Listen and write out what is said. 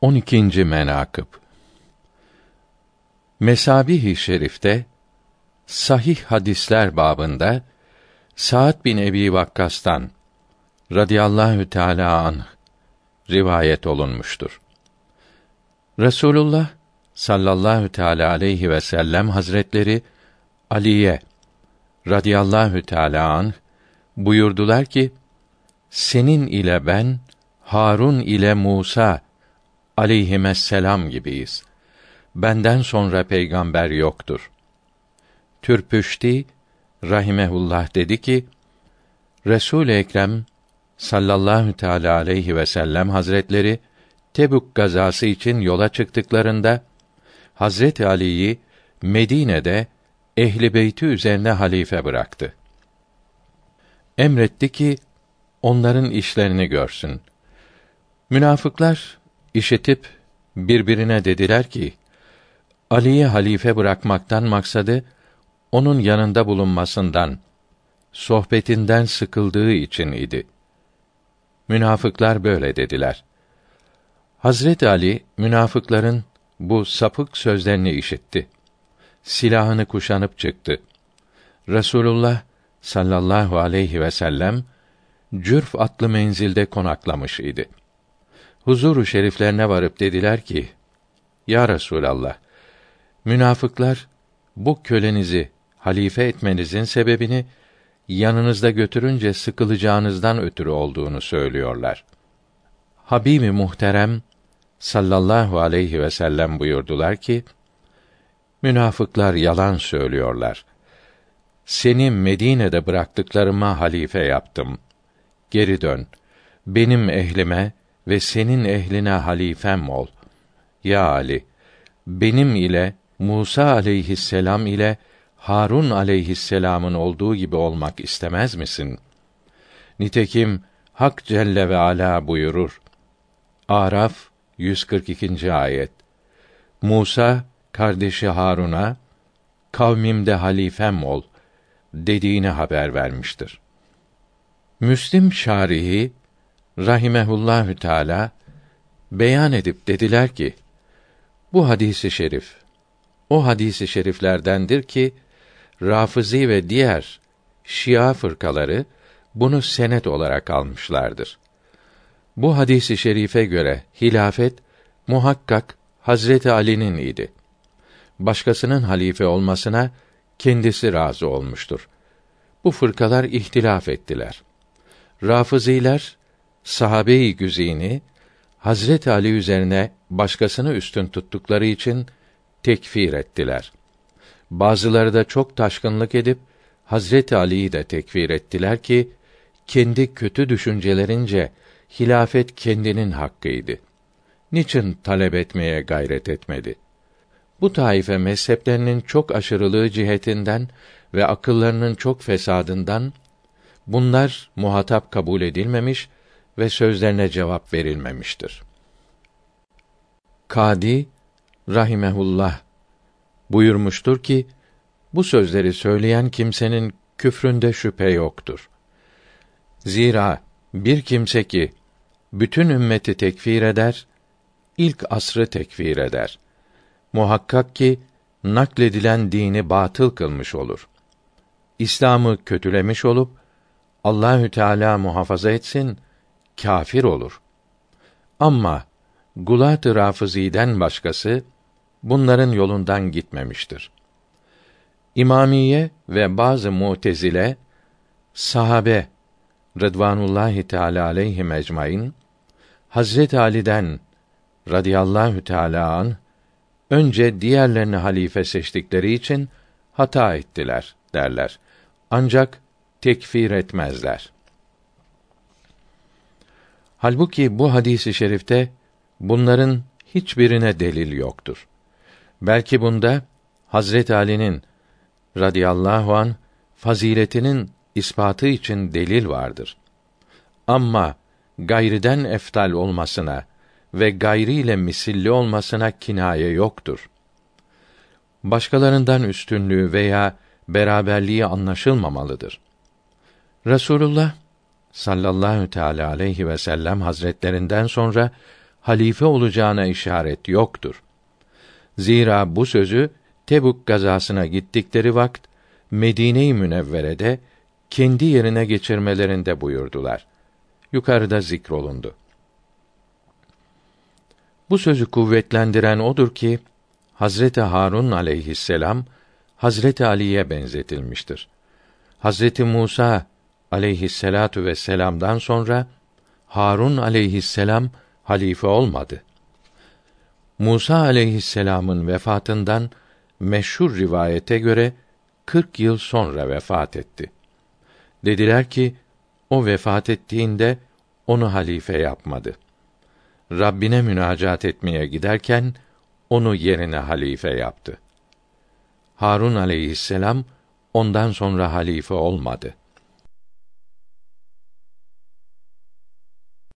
12. menakıb Mesabih-i Şerif'te sahih hadisler babında Sa'd bin Ebi Vakkas'tan radıyallahu teala anh rivayet olunmuştur. Resulullah sallallahu teala aleyhi ve sellem hazretleri Ali'ye radıyallahu teala anh buyurdular ki senin ile ben Harun ile Musa aleyhisselam gibiyiz. Benden sonra peygamber yoktur. Türpüşti rahimehullah dedi ki Resul Ekrem sallallahu teala aleyhi ve sellem hazretleri Tebük gazası için yola çıktıklarında Hazreti Ali'yi Medine'de ehli beyti üzerine halife bıraktı. Emretti ki onların işlerini görsün. Münafıklar işitip birbirine dediler ki Ali'yi halife bırakmaktan maksadı onun yanında bulunmasından, sohbetinden sıkıldığı için idi. Münafıklar böyle dediler. Hazret Ali münafıkların bu sapık sözlerini işitti. Silahını kuşanıp çıktı. Resulullah sallallahu aleyhi ve sellem Cürf atlı menzilde konaklamış idi. Huzuru şeriflerine varıp dediler ki: Ya Resulallah, münafıklar bu kölenizi halife etmenizin sebebini yanınızda götürünce sıkılacağınızdan ötürü olduğunu söylüyorlar. Habibi muhterem sallallahu aleyhi ve sellem buyurdular ki: Münafıklar yalan söylüyorlar. Seni Medine'de bıraktıklarıma halife yaptım. Geri dön. Benim ehlime ve senin ehline halifem ol. Ya Ali, benim ile Musa aleyhisselam ile Harun aleyhisselamın olduğu gibi olmak istemez misin? Nitekim Hak Celle ve Ala buyurur. Araf 142. ayet. Musa kardeşi Harun'a kavmimde halifem ol dediğini haber vermiştir. Müslim şarihi rahimehullahü teala beyan edip dediler ki bu hadisi şerif o hadisi şeriflerdendir ki Rafizi ve diğer Şia fırkaları bunu senet olarak almışlardır. Bu hadisi şerife göre hilafet muhakkak Hazreti Ali'nin idi. Başkasının halife olmasına kendisi razı olmuştur. Bu fırkalar ihtilaf ettiler. Rafiziler sahabe-i güzini Hazret Ali üzerine başkasını üstün tuttukları için tekfir ettiler. Bazıları da çok taşkınlık edip Hazreti Ali'yi de tekfir ettiler ki kendi kötü düşüncelerince hilafet kendinin hakkıydı. Niçin talep etmeye gayret etmedi? Bu taife mezheplerinin çok aşırılığı cihetinden ve akıllarının çok fesadından bunlar muhatap kabul edilmemiş ve sözlerine cevap verilmemiştir. Kadi rahimehullah buyurmuştur ki bu sözleri söyleyen kimsenin küfründe şüphe yoktur. Zira bir kimse ki bütün ümmeti tekfir eder, ilk asrı tekfir eder. Muhakkak ki nakledilen dini batıl kılmış olur. İslam'ı kötülemiş olup Allahü Teala muhafaza etsin kâfir olur. Ama Gulat-ı Rafızî'den başkası bunların yolundan gitmemiştir. İmamiye ve bazı Mu'tezile sahabe Rıdvanullahi Teala aleyhi ecmaîn Hazret Ali'den radıyallahu teala an önce diğerlerini halife seçtikleri için hata ettiler derler. Ancak tekfir etmezler. Halbuki bu hadisi şerifte bunların hiçbirine delil yoktur. Belki bunda Hazret Ali'nin radıyallahu an faziletinin ispatı için delil vardır. Ama gayriden eftal olmasına ve gayriyle misilli olmasına kinaye yoktur. Başkalarından üstünlüğü veya beraberliği anlaşılmamalıdır. Resulullah sallallahu teala aleyhi ve sellem hazretlerinden sonra halife olacağına işaret yoktur. Zira bu sözü Tebuk gazasına gittikleri vakt Medine-i Münevvere'de kendi yerine geçirmelerinde buyurdular. Yukarıda zikrolundu. Bu sözü kuvvetlendiren odur ki Hazreti Harun aleyhisselam Hazreti Ali'ye benzetilmiştir. Hazreti Musa aleyhisselatu vesselam'dan sonra Harun aleyhisselam halife olmadı. Musa aleyhisselam'ın vefatından meşhur rivayete göre 40 yıl sonra vefat etti. Dediler ki o vefat ettiğinde onu halife yapmadı. Rabbine münacat etmeye giderken onu yerine halife yaptı. Harun aleyhisselam ondan sonra halife olmadı.''